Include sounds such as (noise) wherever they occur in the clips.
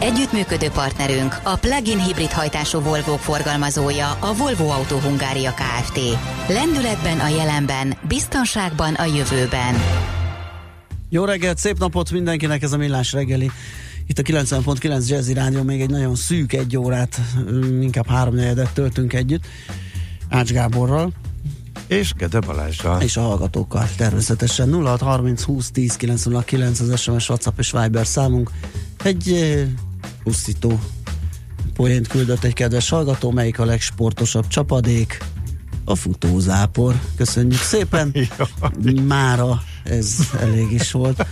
Együttműködő partnerünk a plug-in hibrid hajtású volvo forgalmazója a Volvo Auto Hungária Kft. Lendületben a jelenben, biztonságban a jövőben. Jó reggelt, szép napot mindenkinek, ez a Millás reggeli. Itt a 90.9 Jazzy Rádió még egy nagyon szűk egy órát, inkább három negyedet töltünk együtt. Ács Gáborral. És Gede Balázsral. És a hallgatókkal természetesen 0630 20 10 909 az SMS, WhatsApp és Viber számunk. Egy pusztító poént küldött egy kedves hallgató, melyik a legsportosabb csapadék? A futózápor. Köszönjük szépen. (laughs) Mára ez elég is volt.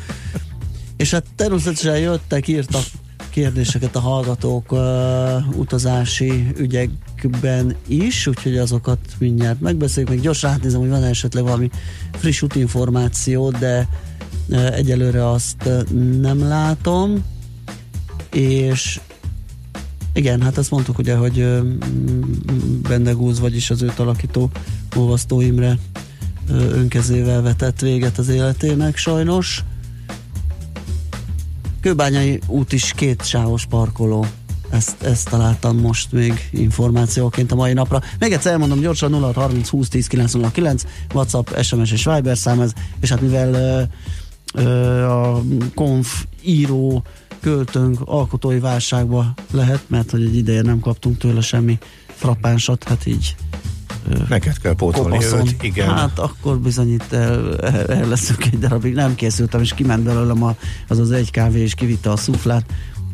És hát természetesen jöttek, írtak kérdéseket a hallgatók uh, utazási ügyekben is, úgyhogy azokat mindjárt megbeszéljük. Még gyorsan átnézem, hogy van esetleg valami friss útinformáció, de uh, egyelőre azt uh, nem látom és igen, hát azt mondtuk ugye, hogy Bendegúz, vagyis az őt alakító Olvasztó Imre önkezével vetett véget az életének sajnos. Kőbányai út is két sávos parkoló. Ezt, ezt találtam most még információként a mai napra. Még egyszer elmondom gyorsan 0 30 20 10 909 WhatsApp, SMS és Viber szám ez, és hát mivel ö, ö, a konf író költőnk alkotói válságba lehet, mert hogy egy ideje nem kaptunk tőle semmi frappánsat, hát így Neked kell pótolni őt, igen. Hát akkor bizony itt el, el, el leszünk egy darabig. Nem készültem, és kiment belőlem a, az az egy kávé, és kivitte a szuflát.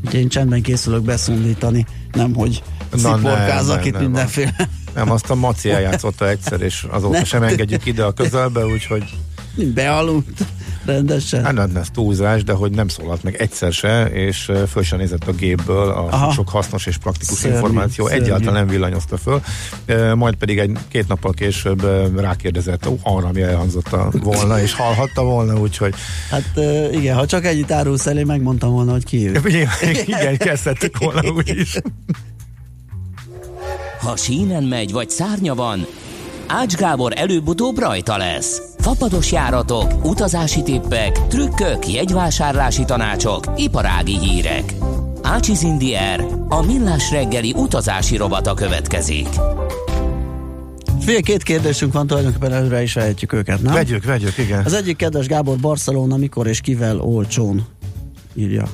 Úgyhogy én csendben készülök beszundítani, nem hogy sziporkázzak itt mindenféle. Nem, azt a Maci eljátszotta egyszer, és azóta nem. sem engedjük ide a közelbe, úgyhogy... Bealudt rendesen. Hát nem, ez túlzás, de hogy nem szólalt meg egyszer se, és föl sem nézett a gépből a Aha. sok hasznos és praktikus szörnyű, információ, szörnyű. egyáltalán nem villanyozta föl, majd pedig egy két nappal később rákérdezett arra, ami elhangzott volna, és hallhatta volna, úgyhogy... Hát igen, ha csak együtt árulsz elé, megmondtam volna, hogy ki ő. (laughs) Igen, kezdhettük volna úgy is. Ha sínen megy, vagy szárnya van, Ács Gábor előbb-utóbb rajta lesz. Fapados járatok, utazási tippek, trükkök, jegyvásárlási tanácsok, iparági hírek. Ácsiz Indier, a millás reggeli utazási robata következik. Fél két kérdésünk van, tulajdonképpen előre is vehetjük őket, nem? Vegyük, vegyük, igen. Az egyik kedves Gábor Barcelona mikor és kivel olcsón írja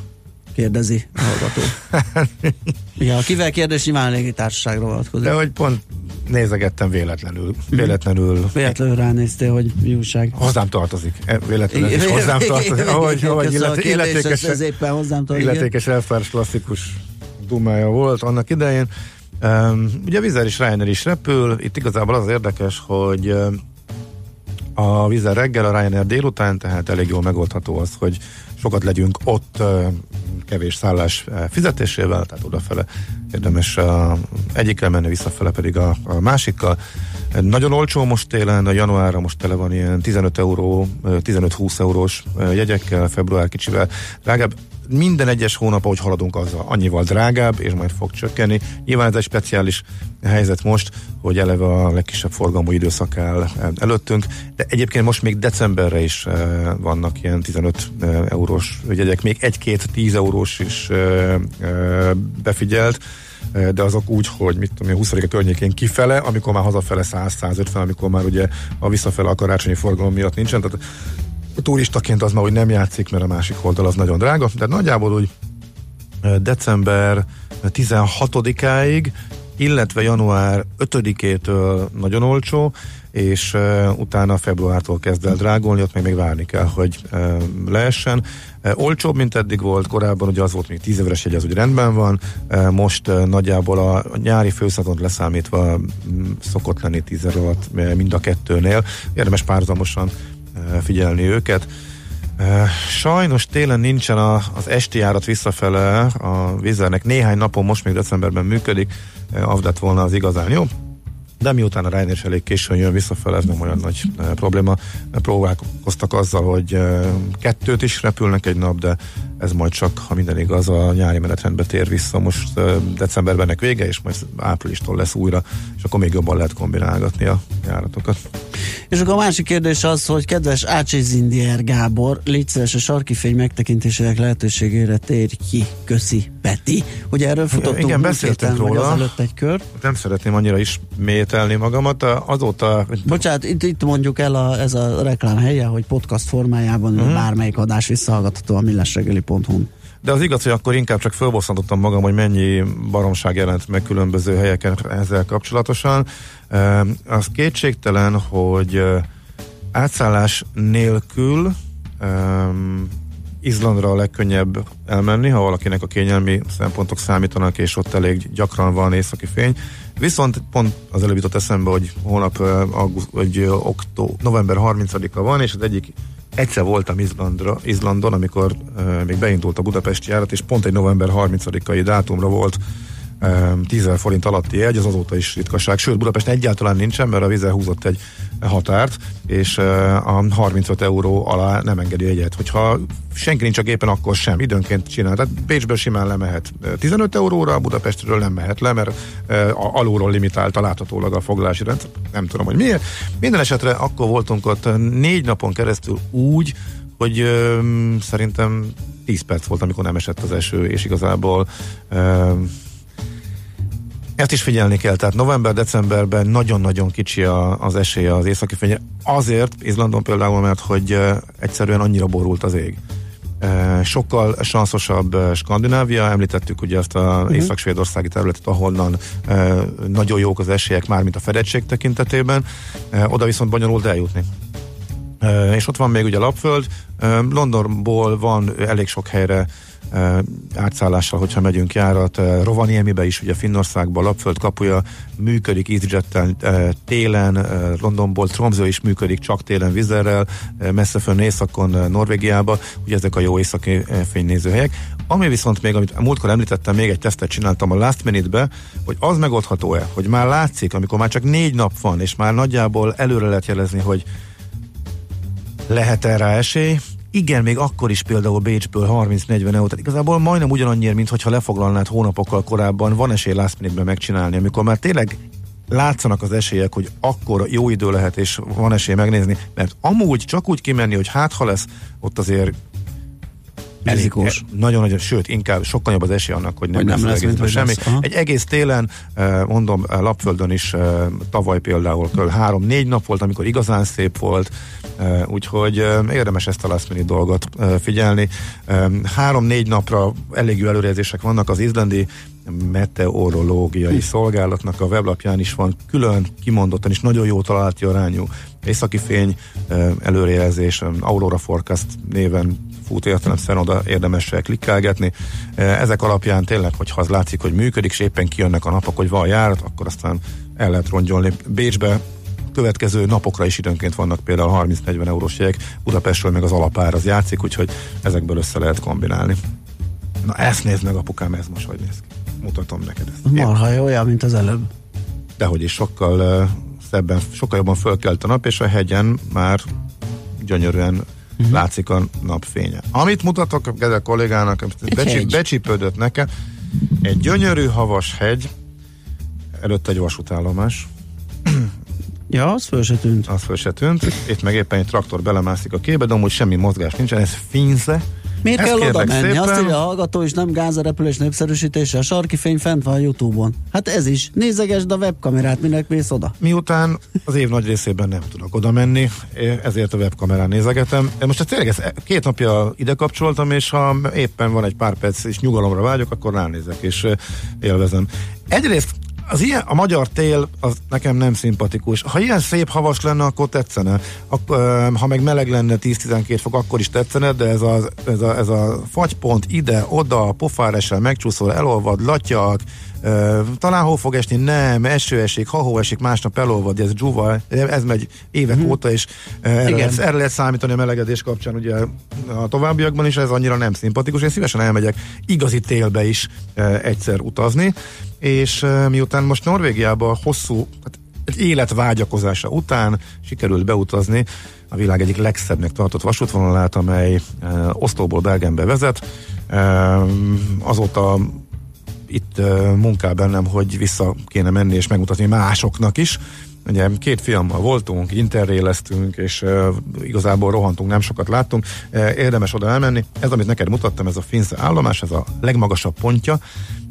kérdezi a hallgató. (laughs) ja, kivel kérdés nyilván légitársaságra vonatkozik. De hogy pont nézegettem véletlenül. Véletlenül. Véletlenül ránéztél, hogy mi újság. Hozzám tartozik. E, véletlenül is hozzám tartozik. Ahogy, ahogy illet, illetékes, ez éppen hozzám tartozik. Illetékes elfárs klasszikus dumája volt annak idején. Um, ugye Vizer is Ryanair is repül. Itt igazából az érdekes, hogy a Vizer reggel, a Ryanair délután, tehát elég jól megoldható az, hogy sokat legyünk ott kevés szállás fizetésével, tehát odafele érdemes a egyikkel menni, visszafele pedig a, a másikkal. Nagyon olcsó most télen, a januárra most tele van ilyen 15 euró, 15-20 eurós jegyekkel, február kicsivel drágább minden egyes hónap, ahogy haladunk, az annyival drágább, és majd fog csökkenni. Nyilván ez egy speciális helyzet most, hogy eleve a legkisebb forgalmú időszak áll előttünk, de egyébként most még decemberre is eh, vannak ilyen 15 eh, eurós jegyek, még egy-két 10 eurós is eh, befigyelt, de azok úgy, hogy mit tudom én, 20 a környékén kifele, amikor már hazafele 100-150, amikor már ugye a visszafele a karácsonyi forgalom miatt nincsen, tehát turistaként az már úgy nem játszik, mert a másik oldal az nagyon drága, de nagyjából úgy december 16-áig, illetve január 5-től nagyon olcsó, és uh, utána februártól kezd el drágulni, ott még, még várni kell, hogy uh, leessen. Uh, olcsóbb, mint eddig volt, korábban ugye az volt még 10 éves jegy, az úgy rendben van, uh, most uh, nagyjából a, nyári főszezont leszámítva um, szokott lenni 10 alatt mind a kettőnél. Érdemes párhuzamosan figyelni őket. Sajnos télen nincsen a, az esti járat visszafele a vizernek. Néhány napon most még decemberben működik, az lett volna az igazán jó de miután a Ryanair elég későn jön visszafele, ez nem olyan nagy probléma. Próbálkoztak azzal, hogy kettőt is repülnek egy nap, de ez majd csak, ha minden igaz, a nyári menetrendbe tér vissza. Most decemberben vége, és majd áprilistól lesz újra, és akkor még jobban lehet kombinálgatni a járatokat. És akkor a másik kérdés az, hogy kedves Ácsi Zindier Gábor, légy szíves a sarki fény megtekintésének lehetőségére térj ki. Köszi, Peti. Ugye erről futottunk Igen, beszéltünk róla. előtt egy kör. Nem szeretném annyira ismételni magamat. Azóta... Bocsánat, itt, itt mondjuk el a, ez a reklám helye, hogy podcast formájában uh-huh. bármelyik adás visszahallgatható a millesregeli.hu-n. De az igaz, hogy akkor inkább csak fölbosszantottam magam, hogy mennyi baromság jelent meg különböző helyeken ezzel kapcsolatosan. Az kétségtelen, hogy átszállás nélkül Izlandra a legkönnyebb elmenni, ha valakinek a kényelmi szempontok számítanak, és ott elég gyakran van északi fény. Viszont pont az előbb jutott eszembe, hogy hónap auguszt, vagy októ, november 30-a van, és az egyik egyszer voltam Izlandra, Izlandon, amikor uh, még beindult a budapesti járat, és pont egy november 30-ai dátumra volt 10 forint alatti jegy, az azóta is ritkaság. Sőt, Budapest egyáltalán nincsen, mert a vize húzott egy határt, és a 35 euró alá nem engedi egyet. Hogyha senki nincs a gépen, akkor sem. Időnként csinál. Tehát Bécsből simán lemehet 15 euróra, Budapestről nem mehet le, mert alulról limitálta láthatólag a foglalási rendszer. Nem tudom, hogy miért. Minden esetre akkor voltunk ott négy napon keresztül úgy, hogy szerintem 10 perc volt, amikor nem esett az eső, és igazából ezt is figyelni kell, tehát november-decemberben nagyon-nagyon kicsi a, az esélye az északi fénye. Azért, Izlandon például, mert hogy egyszerűen annyira borult az ég. Sokkal sanszosabb Skandinávia, említettük ugye azt a uh-huh. észak-svédországi területet, ahonnan nagyon jók az esélyek már, mint a fedettség tekintetében, oda viszont bonyolult eljutni. És ott van még ugye a Lapföld, Londonból van elég sok helyre átszállással, hogyha megyünk járat. Rovaniemibe is, ugye Finnországban Lapföld kapuja működik EasyJet-tel télen, Londonból Tromsø is működik csak télen vizerrel, messze fönn északon Norvégiába, ugye ezek a jó északi fénynézőhelyek. Ami viszont még, amit múltkor említettem, még egy tesztet csináltam a Last Minute-be, hogy az megoldható-e, hogy már látszik, amikor már csak négy nap van, és már nagyjából előre lehet jelezni, hogy lehet erre esély, igen, még akkor is például Bécsből 30-40 euró, tehát igazából majdnem ugyanannyiért, mint hogyha lefoglalnád hónapokkal korábban, van esély last minute megcsinálni, amikor már tényleg látszanak az esélyek, hogy akkor jó idő lehet, és van esély megnézni, mert amúgy csak úgy kimenni, hogy hát ha lesz, ott azért Rizikós. Nagyon-nagyon, sőt, inkább sokkal jobb az esély annak, hogy nem, hogy lesz, nem lesz egész, semmi. Lesz, egy egész télen, eh, mondom, eh, Lapföldön is tavaly például három-négy nap volt, amikor igazán szép volt, úgyhogy érdemes ezt a last minute dolgot figyelni. Három-négy napra elég jó előrejelzések vannak az izlandi meteorológiai hm. szolgálatnak a weblapján is van külön kimondottan is nagyon jó találati arányú északi fény előrejelzés, Aurora Forecast néven fut értelemszerűen oda érdemes klikkelgetni. Ezek alapján tényleg, hogyha az látszik, hogy működik, és éppen kijönnek a napok, hogy van járat, akkor aztán el lehet rongyolni. Bécsbe következő napokra is időnként vannak például 30-40 eurós jegyek, Budapestről meg az alapár az játszik, úgyhogy ezekből össze lehet kombinálni. Na ezt nézd meg apukám, ez most hogy néz ki. Mutatom neked ezt. Marha jó, olyan, mint az előbb. Dehogy is sokkal uh, szebben, sokkal jobban fölkelt a nap, és a hegyen már gyönyörűen uh-huh. látszik a napfénye. Amit mutatok a kollégának, becsi, becsípődött nekem, egy gyönyörű havas hegy, előtt egy vasútállomás. Ja, az föl se tűnt. Az föl se tűnt. Itt meg éppen egy traktor belemászik a képbe, de amúgy semmi mozgás nincsen, ez Finze. Miért Ezt kell oda menni? Szépen. Azt írja a hallgató is nem gázarepülés népszerűsítése. A sarki fény fent van a Youtube-on. Hát ez is. Nézegesd a webkamerát, minek mész oda. Miután az év nagy részében nem tudok oda menni, ezért a webkamerán nézegetem. Most tényleg ezt két napja ide kapcsoltam, és ha éppen van egy pár perc és nyugalomra vágyok, akkor ránézek és élvezem. Egyrészt az ilyen, a magyar tél az nekem nem szimpatikus. Ha ilyen szép havas lenne, akkor tetszene. Ak, ha meg meleg lenne 10-12 fok, akkor is tetszene, de ez a, ez a, ez a fagypont ide, oda, pofár esel, megcsúszol, elolvad, latyak, talán hol fog esni? Nem, eső esik, ha hó esik, másnap elolvad, ez dzsuva, ez megy évek hmm. óta, és erre, lehet, erre lehet számítani a melegedés kapcsán, ugye a továbbiakban is ez annyira nem szimpatikus. Én szívesen elmegyek igazi télbe is egyszer utazni, és miután most Norvégiában hosszú, hát egy élet vágyakozása után sikerült beutazni a világ egyik legszebbnek tartott vasútvonalát, amely e, Osztóból Belgenbe vezet. E, azóta itt munkál bennem, hogy vissza kéne menni és megmutatni másoknak is. Ugye két fiammal voltunk, interréleztünk, és uh, igazából rohantunk, nem sokat láttunk. Uh, érdemes oda elmenni. Ez, amit neked mutattam, ez a Finsz állomás, ez a legmagasabb pontja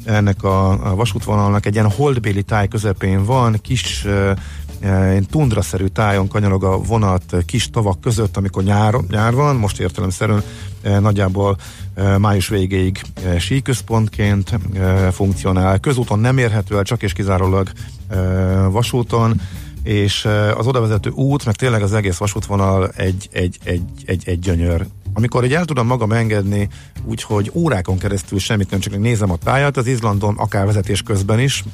ennek a, a vasútvonalnak. Egy ilyen holdbéli táj közepén van, kis uh, tundraszerű tájon kanyarog a vonat kis tavak között, amikor nyár, nyár van, most értelemszerűen nagyjából május végéig síközpontként funkcionál. Közúton nem érhető el, csak és kizárólag vasúton és az odavezető út, meg tényleg az egész vasútvonal egy, egy, egy, egy, egy gyönyör. Amikor így el tudom magam engedni, úgyhogy órákon keresztül semmit nem, csak nézem a tájat, az Izlandon akár vezetés közben is,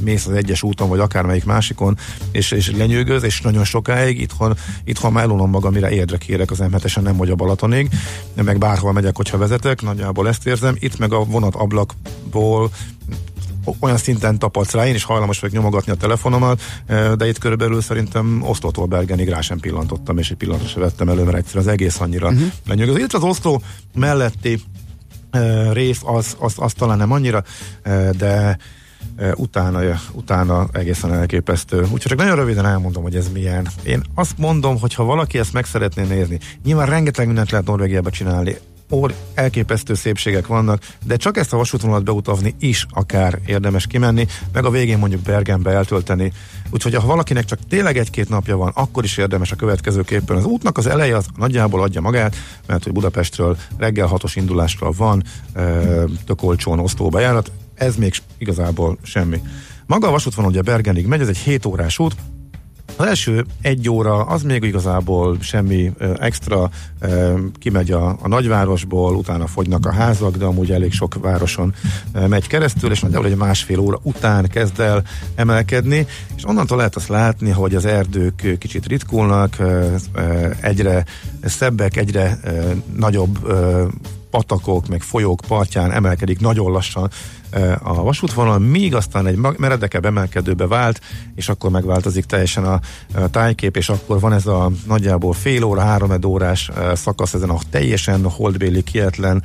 mész az egyes úton, vagy akármelyik másikon, és, és lenyűgöz, és nagyon sokáig, itthon, itthon már elunom magam, mire érdre kérek az m nem vagy a Balatonig, meg bárhol megyek, hogyha vezetek, nagyjából ezt érzem, itt meg a vonat ablakból olyan szinten tapadsz rá, én is hajlamos vagyok nyomogatni a telefonomat, de itt körülbelül szerintem Oszlótól Bergenig rá sem pillantottam, és egy pillanatra sem vettem elő, mert egyszer az egész annyira uh-huh. lenyűgöző. Itt az Oszló melletti rész, az, az, az talán nem annyira, de utána, utána egészen elképesztő. Úgyhogy csak nagyon röviden elmondom, hogy ez milyen. Én azt mondom, hogy ha valaki ezt meg szeretné nézni, nyilván rengeteg mindent lehet Norvégiába csinálni, or elképesztő szépségek vannak, de csak ezt a vasútvonalat beutazni is akár érdemes kimenni, meg a végén mondjuk Bergenbe eltölteni. Úgyhogy ha valakinek csak tényleg egy-két napja van, akkor is érdemes a következőképpen. Az útnak az eleje az nagyjából adja magát, mert hogy Budapestről reggel hatos indulásról van, tök olcsón osztóbejárat, ez még igazából semmi. Maga a vasútvonal ugye Bergenig megy, ez egy 7 órás út, az első egy óra az még igazából semmi extra, kimegy a, a nagyvárosból, utána fogynak a házak, de amúgy elég sok városon megy keresztül, és nagyjából egy másfél óra után kezd el emelkedni, és onnantól lehet azt látni, hogy az erdők kicsit ritkulnak, egyre szebbek, egyre nagyobb patakok, meg folyók partján emelkedik nagyon lassan a vasútvonal, míg aztán egy meredekebb emelkedőbe vált, és akkor megváltozik teljesen a, tájkép, és akkor van ez a nagyjából fél óra, három órás szakasz ezen a teljesen holdbéli, kietlen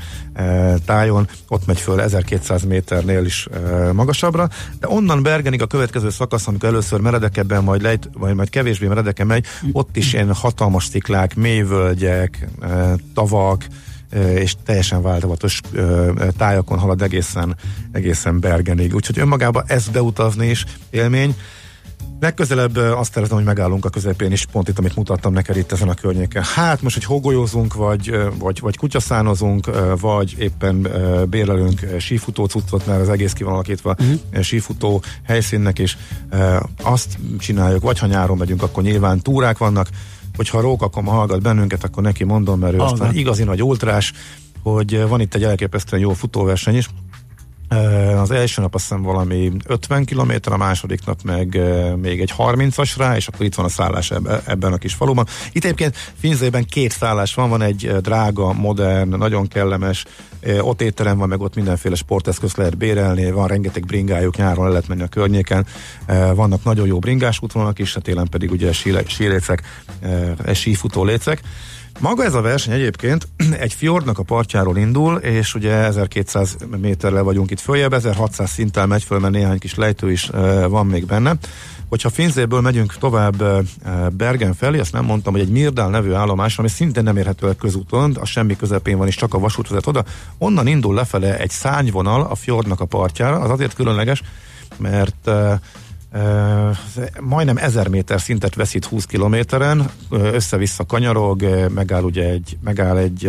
tájon, ott megy föl 1200 méternél is magasabbra, de onnan Bergenig a következő szakasz, amikor először meredekebben, majd, lejt, vagy majd kevésbé meredeken megy, ott is ilyen hatalmas sziklák, mélyvölgyek, tavak, és teljesen változatos tájakon halad egészen, egészen Bergenig. Úgyhogy önmagában ezt beutazni is élmény. Legközelebb azt tervezem, hogy megállunk a közepén is, pont itt, amit mutattam neked itt ezen a környéken. Hát most, hogy hogolyózunk, vagy, vagy, vagy kutyaszánozunk, vagy éppen bérelünk sífutó cuccot, mert az egész ki van alakítva uh-huh. sífutó helyszínnek, és azt csináljuk, vagy ha nyáron megyünk, akkor nyilván túrák vannak, hogyha a Rókakom hallgat bennünket, akkor neki mondom, mert ő Hallgat. aztán igazi nagy ultrás, hogy van itt egy elképesztően jó futóverseny is, az első nap azt hiszem valami 50 km, a második nap meg még egy 30-as rá, és akkor itt van a szállás ebben a kis faluban. Itt egyébként Finzében két szállás van, van egy drága, modern, nagyon kellemes, ott étterem van, meg ott mindenféle sporteszköz lehet bérelni, van rengeteg bringájuk, nyáron le lehet menni a környéken, vannak nagyon jó bringás útvonalak is, a télen pedig ugye sílécek, sífutó lécek. Maga ez a verseny egyébként (clears throat) egy fjordnak a partjáról indul, és ugye 1200 méterre vagyunk itt följebb, 1600 szinttel megy föl, mert néhány kis lejtő is van még benne. Hogyha Finzéből megyünk tovább Bergen felé, azt nem mondtam, hogy egy Mirdál nevű állomás, ami szintén nem érhető el közúton, a semmi közepén van, és csak a vasút vezet oda, onnan indul lefele egy szányvonal a fjordnak a partjára, az azért különleges, mert majdnem 1000 méter szintet veszít 20 kilométeren, össze-vissza kanyarog, megáll ugye egy, megáll egy,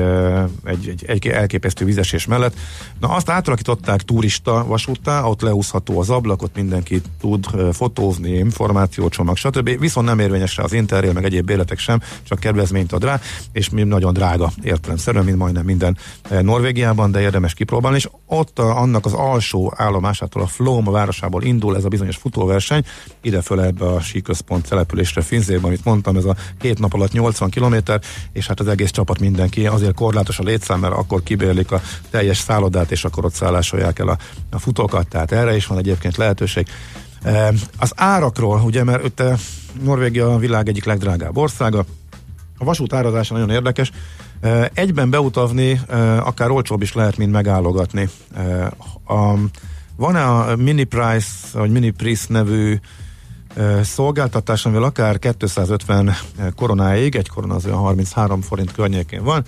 egy, egy, egy elképesztő vizesés mellett. Na azt átalakították turista vasúttá, ott leúszható az ablak, ott mindenki tud fotózni, információcsomag, stb. Viszont nem érvényes rá az interrail, meg egyéb életek sem, csak kedvezményt ad rá, és mi nagyon drága értelemszerűen, mint majdnem minden Norvégiában, de érdemes kipróbálni, és ott annak az alsó állomásától, a Flóm városából indul ez a bizonyos futóverseny, verseny, ide föl ebbe a síközpont településre Finzében, amit mondtam, ez a két nap alatt 80 km, és hát az egész csapat mindenki, azért korlátos a létszám, mert akkor kibérlik a teljes szállodát, és akkor ott szállásolják el a, a futókat, tehát erre is van egyébként lehetőség. E, az árakról, ugye, mert itt Norvégia a világ egyik legdrágább országa, a vasút árazása nagyon érdekes, e, egyben beutazni e, akár olcsóbb is lehet, mint megállogatni. A, van-e a Mini Price, vagy Mini Price nevű szolgáltatás, amivel akár 250 koronáig, egy korona az olyan 33 forint környékén van,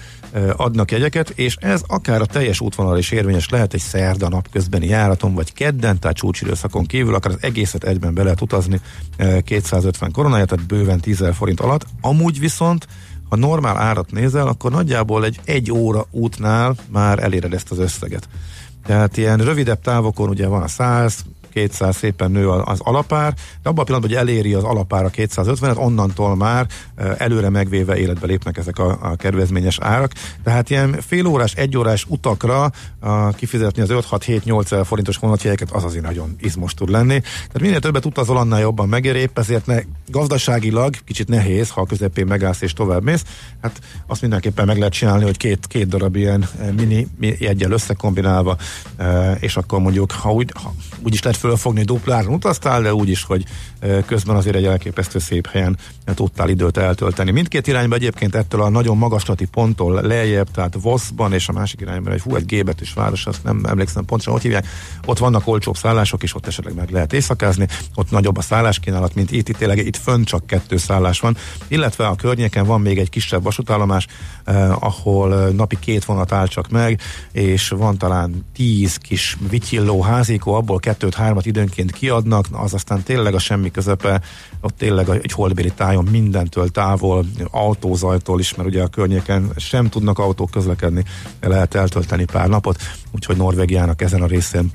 adnak jegyeket, és ez akár a teljes útvonal is érvényes lehet egy szerda napközbeni járaton, vagy kedden, tehát csúcsidőszakon kívül, akár az egészet egyben be lehet utazni 250 koronáját, tehát bőven 10 forint alatt. Amúgy viszont ha normál árat nézel, akkor nagyjából egy egy óra útnál már eléred ezt az összeget. Tehát ilyen rövidebb távokon ugye van a 100, 200 szépen nő az alapár, de abban a pillanatban, hogy eléri az alapár a 250-et, onnantól már előre megvéve életbe lépnek ezek a, a kedvezményes árak. Tehát ilyen félórás, egyórás utakra a, kifizetni az 5-6-7-8 forintos vonatjegyeket, az azért nagyon izmos tud lenni. Tehát minél többet utazol, annál jobban megér, épp ezért ne, gazdaságilag kicsit nehéz, ha a közepén megállsz és tovább mész. Hát azt mindenképpen meg lehet csinálni, hogy két, két darab ilyen mini jegyel összekombinálva, és akkor mondjuk, ha úgy, ha, úgy is lehet fölfogni, duplára utaztál, de úgy is, hogy közben azért egy elképesztő szép helyen tudtál időt eltölteni. Mindkét irányba egyébként ettől a nagyon magaslati ponttól lejjebb, tehát Voszban és a másik irányban egy, hú, egy gébetűs város, azt nem emlékszem pontosan, hogy hívják. Ott vannak olcsóbb szállások, és ott esetleg meg lehet éjszakázni, ott nagyobb a szálláskínálat, mint itt, itt tényleg itt fönn csak kettő szállás van, illetve a környéken van még egy kisebb vasútállomás, eh, ahol napi két vonat áll csak meg, és van talán tíz kis vityilló házikó, abból kettőt, hármat időnként kiadnak, az aztán tényleg a semmi közepe, ott tényleg egy holdbéli tájon mindentől távol, autózajtól is, mert ugye a környéken sem tudnak autók közlekedni, lehet eltölteni pár napot, úgyhogy Norvégiának ezen a részén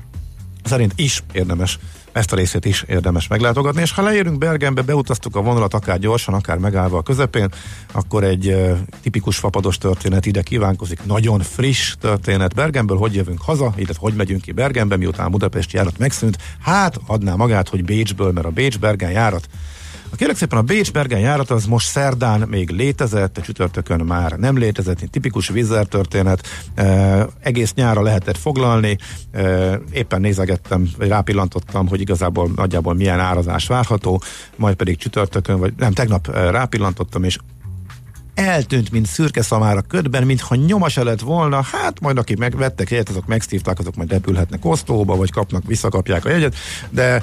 szerint is érdemes ezt a részét is érdemes meglátogatni, és ha leérünk Bergenbe, beutaztuk a vonalat akár gyorsan, akár megállva a közepén, akkor egy tipikus fapados történet ide kívánkozik, nagyon friss történet. Bergenből, hogy jövünk haza, illetve hogy megyünk ki Bergenbe, miután Budapest járat megszűnt, hát adná magát, hogy Bécsből, mert a Bécs-Bergen járat a kérlek szépen a Bécs-Bergen járat az most szerdán még létezett, a csütörtökön már nem létezett, egy tipikus vízzer történet, e, egész nyára lehetett foglalni, e, éppen nézegettem, vagy rápillantottam, hogy igazából nagyjából milyen árazás várható, majd pedig csütörtökön, vagy nem, tegnap rápillantottam, és eltűnt, mint szürke szamára ködben, mintha nyoma se lett volna, hát majd akik megvettek jegyet, azok megszívták, azok majd repülhetnek osztóba, vagy kapnak, visszakapják a jegyet, de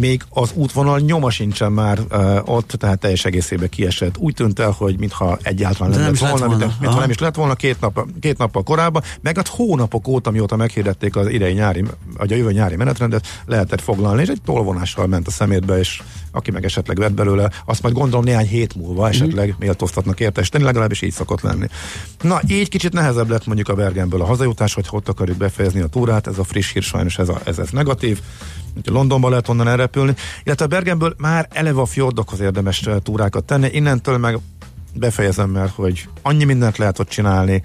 még az útvonal nyoma sincsen már uh, ott, tehát teljes egészében kiesett. Úgy tűnt el, hogy mintha egyáltalán nem, nem lett volna, volna. Mint, mintha nem is lett volna két, nap, két nappal korábban, meg hát hónapok óta, mióta meghirdették az idei nyári, vagy a jövő nyári menetrendet, lehetett foglalni, és egy tolvonással ment a szemétbe, és aki meg esetleg vett belőle, azt majd gondolom néhány hét múlva esetleg mm. méltóztatnak érte tenni, legalábbis így szokott lenni. Na, így kicsit nehezebb lett mondjuk a Bergenből a hazajutás, hogy ott akarjuk befejezni a túrát, ez a friss hír sajnos ez, a, ez, ez negatív. Londonba lehet onnan elrepülni, illetve Bergenből már eleve a fjordokhoz érdemes eh, túrákat tenni, innentől meg befejezem, mert hogy annyi mindent lehet ott csinálni,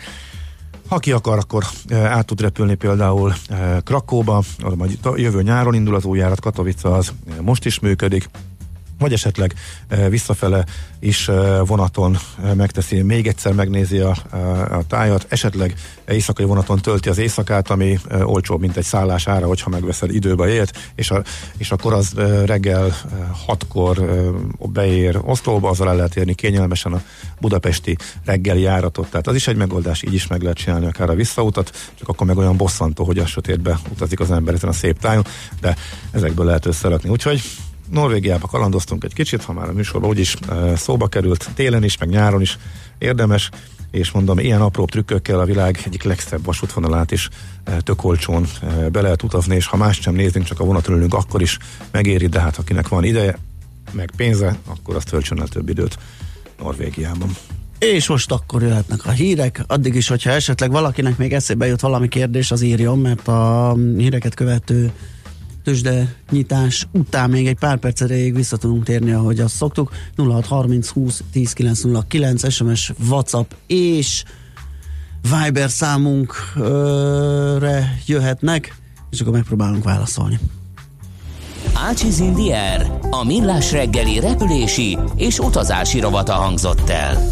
ha ki akar, akkor eh, át tud repülni például eh, Krakóba, majd jövő nyáron indul az új járat, Katowice az most is működik, vagy esetleg visszafele is vonaton megteszi, még egyszer megnézi a, a tájat, esetleg éjszakai vonaton tölti az éjszakát, ami olcsóbb, mint egy szállás ára, hogyha megveszed időbe élt, és, a, és akkor az reggel hatkor beér Oszlóba, azzal el lehet érni kényelmesen a budapesti reggeli járatot, tehát az is egy megoldás, így is meg lehet csinálni akár a visszautat, csak akkor meg olyan bosszantó, hogy a sötétbe utazik az ember ezen a szép tájon, de ezekből lehet összerakni. Úgyhogy Norvégiába kalandoztunk egy kicsit, ha már a műsorban úgyis szóba került, télen is, meg nyáron is érdemes, és mondom, ilyen apró trükkökkel a világ egyik legszebb vasútvonalát is tök olcsón be lehet utazni, és ha más sem nézünk, csak a vonaton ülünk, akkor is megéri, de hát akinek van ideje, meg pénze, akkor azt töltsön el több időt Norvégiában. És most akkor jöhetnek a hírek, addig is, hogyha esetleg valakinek még eszébe jut valami kérdés, az írjon, mert a híreket követő tőzsde nyitás után még egy pár perc erejéig vissza tudunk térni, ahogy azt szoktuk. 0630 20 10 909 SMS, WhatsApp és Viber számunkra jöhetnek, és akkor megpróbálunk válaszolni. Ácsiz Indier, a millás reggeli repülési és utazási rovata hangzott el.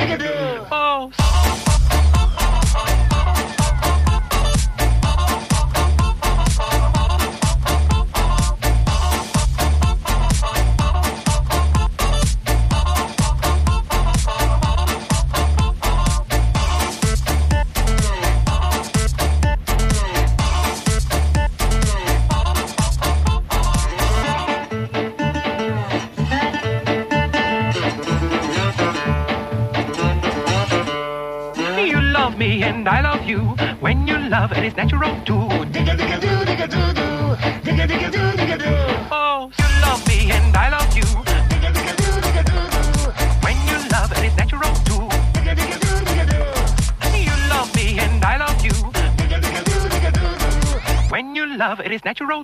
Natural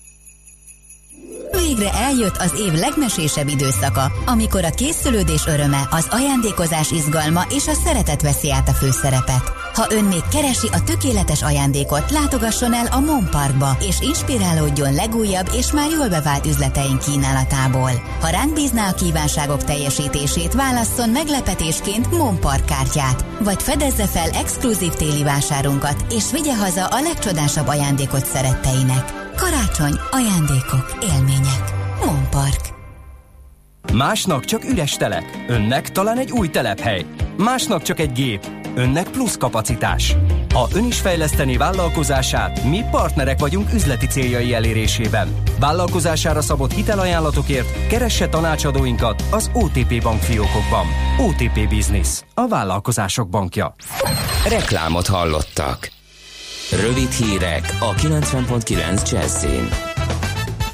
Végre eljött az év legmesésebb időszaka, amikor a készülődés öröme, az ajándékozás izgalma és a szeretet veszi át a főszerepet. Ha ön még keresi a tökéletes ajándékot, látogasson el a Mon Parkba, és inspirálódjon legújabb és már jól bevált üzleteink kínálatából. Ha ránk bízná a kívánságok teljesítését, válasszon meglepetésként Mon Park kártyát, vagy fedezze fel exkluzív téli vásárunkat, és vigye haza a legcsodásabb ajándékot szeretteinek. Karácsony, ajándékok, élmények. Mon Park. Másnak csak üres telek, önnek talán egy új telephely. Másnak csak egy gép, önnek plusz kapacitás. Ha ön is fejleszteni vállalkozását, mi partnerek vagyunk üzleti céljai elérésében. Vállalkozására szabott hitelajánlatokért keresse tanácsadóinkat az OTP bank fiókokban. OTP Business, a vállalkozások bankja. Reklámot hallottak. Rövid hírek a 90.9 Jazzin.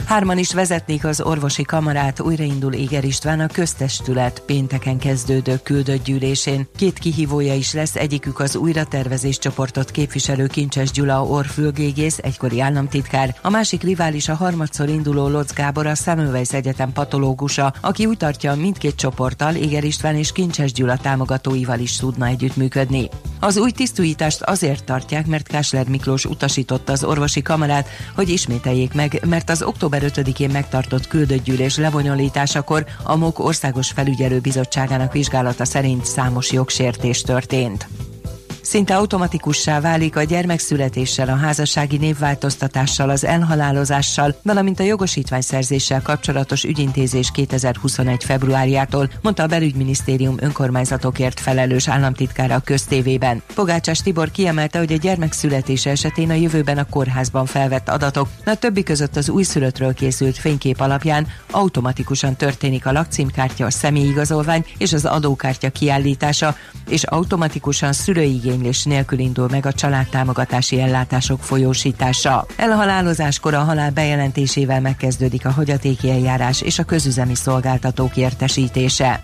Hárman is vezetnék az orvosi kamarát, újraindul Éger István a köztestület pénteken kezdődő küldött gyűlésén. Két kihívója is lesz, egyikük az újratervezés csoportot képviselő Kincses Gyula orfülgégész, egykori államtitkár, a másik rivális a harmadszor induló Locz Gábor, a Semmelweis Egyetem patológusa, aki úgy tartja mindkét csoporttal, Éger István és Kincses Gyula támogatóival is tudna együttműködni. Az új tisztújítást azért tartják, mert Kásler Miklós utasította az orvosi kamarát, hogy ismételjék meg, mert az október október 5-én megtartott küldött gyűlés a MOK Országos Felügyelőbizottságának vizsgálata szerint számos jogsértés történt. Szinte automatikussá válik a gyermekszületéssel, a házassági névváltoztatással, az elhalálozással, valamint a jogosítványszerzéssel kapcsolatos ügyintézés 2021. februárjától, mondta a belügyminisztérium önkormányzatokért felelős államtitkára a köztévében. Pogácsás Tibor kiemelte, hogy a gyermekszületése esetén a jövőben a kórházban felvett adatok, a többi között az újszülöttről készült fénykép alapján automatikusan történik a lakcímkártya, a személyigazolvány és az adókártya kiállítása, és automatikusan szülői igénylés nélkül indul meg a családtámogatási ellátások folyósítása. Elhalálozáskor a halál bejelentésével megkezdődik a hogyatéki eljárás és a közüzemi szolgáltatók értesítése.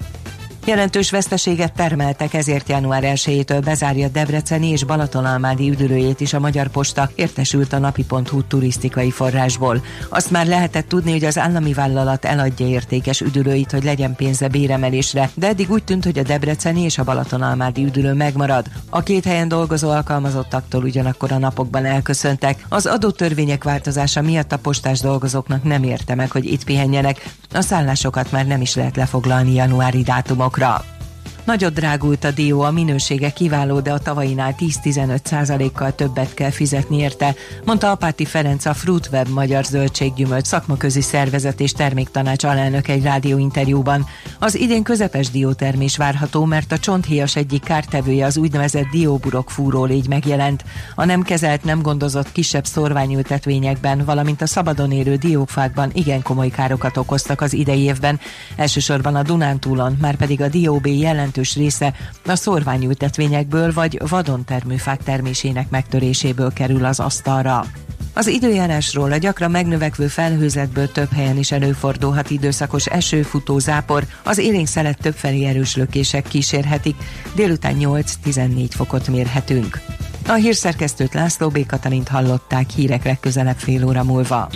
Jelentős veszteséget termeltek, ezért január 1-től bezárja Debreceni és Balatonalmádi üdülőjét is a Magyar Posta, értesült a napi.hu turisztikai forrásból. Azt már lehetett tudni, hogy az állami vállalat eladja értékes üdülőit, hogy legyen pénze béremelésre, de eddig úgy tűnt, hogy a Debreceni és a Balatonalmádi üdülő megmarad. A két helyen dolgozó alkalmazottaktól ugyanakkor a napokban elköszöntek. Az adótörvények változása miatt a postás dolgozóknak nem érte meg, hogy itt pihenjenek. A szállásokat már nem is lehet lefoglalni januári dátumok talk up. Nagyot drágult a dió, a minősége kiváló, de a tavainál 10-15 százalékkal többet kell fizetni érte, mondta Apáti Ferenc a Fruitweb Magyar Zöldséggyümölcs szakmaközi szervezet és terméktanács alelnök egy rádióinterjúban. Az idén közepes diótermés várható, mert a csonthéjas egyik kártevője az úgynevezett dióburok fúró légy megjelent. A nem kezelt, nem gondozott kisebb szorványültetvényekben, valamint a szabadon élő diófákban igen komoly károkat okoztak az idei évben, elsősorban a Dunántúlon, már pedig a dióbé jelent jelentős része a szorványültetvényekből vagy vadon termőfák termésének megtöréséből kerül az asztalra. Az időjárásról a gyakran megnövekvő felhőzetből több helyen is előfordulhat időszakos esőfutó zápor, az élénk szelet többfelé erős lökések kísérhetik, délután 8-14 fokot mérhetünk. A hírszerkesztőt László B. Katalint hallották hírek legközelebb fél óra múlva.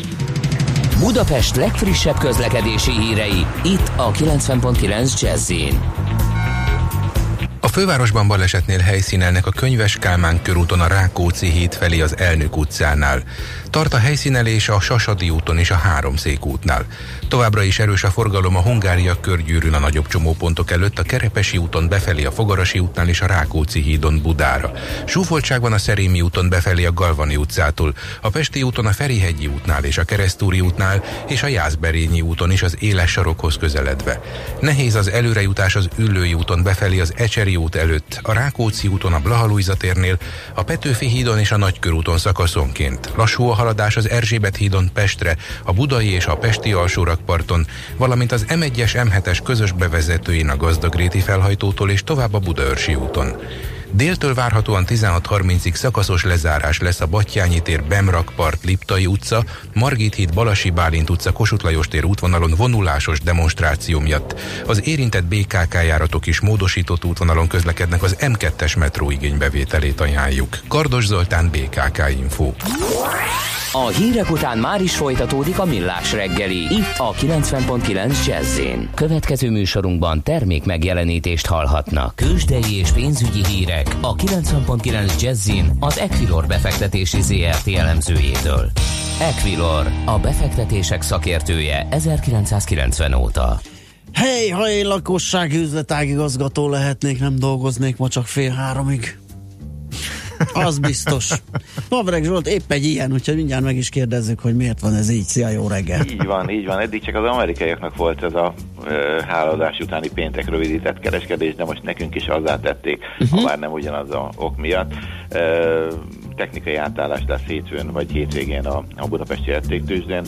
Budapest legfrissebb közlekedési hírei, itt a 90.9 jazz a fővárosban balesetnél helyszínelnek a Könyves Kálmán körúton a Rákóczi híd felé az Elnök utcánál. Tart a helyszínelés a Sasadi úton és a Háromszék útnál. Továbbra is erős a forgalom a Hungária körgyűrűn a nagyobb csomópontok előtt, a Kerepesi úton befelé a Fogarasi útnál és a Rákóczi hídon Budára. Súfoltság van a Szerémi úton befelé a Galvani utcától, a Pesti úton a Ferihegyi útnál és a Keresztúri útnál és a Jászberényi úton is az éles sarokhoz közeledve. Nehéz az előrejutás az Üllői úton befelé az Ecseri út előtt, a Rákóczi úton a Blahalújza térnél, a Petőfi hídon és a Nagykörúton szakaszonként. Lassú a haladás az Erzsébet hídon Pestre, a Budai és a Pesti alsórakparton, valamint az M1-es M7-es közös bevezetőjén a Gazdagréti felhajtótól és tovább a Budaörsi úton. Déltől várhatóan 16.30-ig szakaszos lezárás lesz a Battyányi tér, Bemrakpart, Liptai utca, Margit híd, Balasi Bálint utca, Kossuth Lajos tér útvonalon vonulásos demonstráció miatt. Az érintett BKK járatok is módosított útvonalon közlekednek az M2-es metró igénybevételét ajánljuk. Kardos Zoltán, BKK Info. A hírek után már is folytatódik a millás reggeli, itt a 90.9 jazz Következő műsorunkban termék megjelenítést hallhatnak. Kősdei és pénzügyi hírek a 90.9 jazz az Equilor befektetési ZRT elemzőjétől. Equilor, a befektetések szakértője 1990 óta. Hely, ha én lakossági üzletágigazgató lehetnék, nem dolgoznék ma csak fél háromig. Az biztos. Pavreg Zsolt épp egy ilyen, úgyhogy mindjárt meg is kérdezzük, hogy miért van ez így. Szia, jó reggel! Így van, így van. Eddig csak az amerikaiaknak volt ez a e, háladás utáni péntek rövidített kereskedés, de most nekünk is azzá tették, uh-huh. ha már nem ugyanaz a ok miatt. E, technikai átállás lesz hétfőn vagy hétvégén a, a budapesti értéktőzsdén.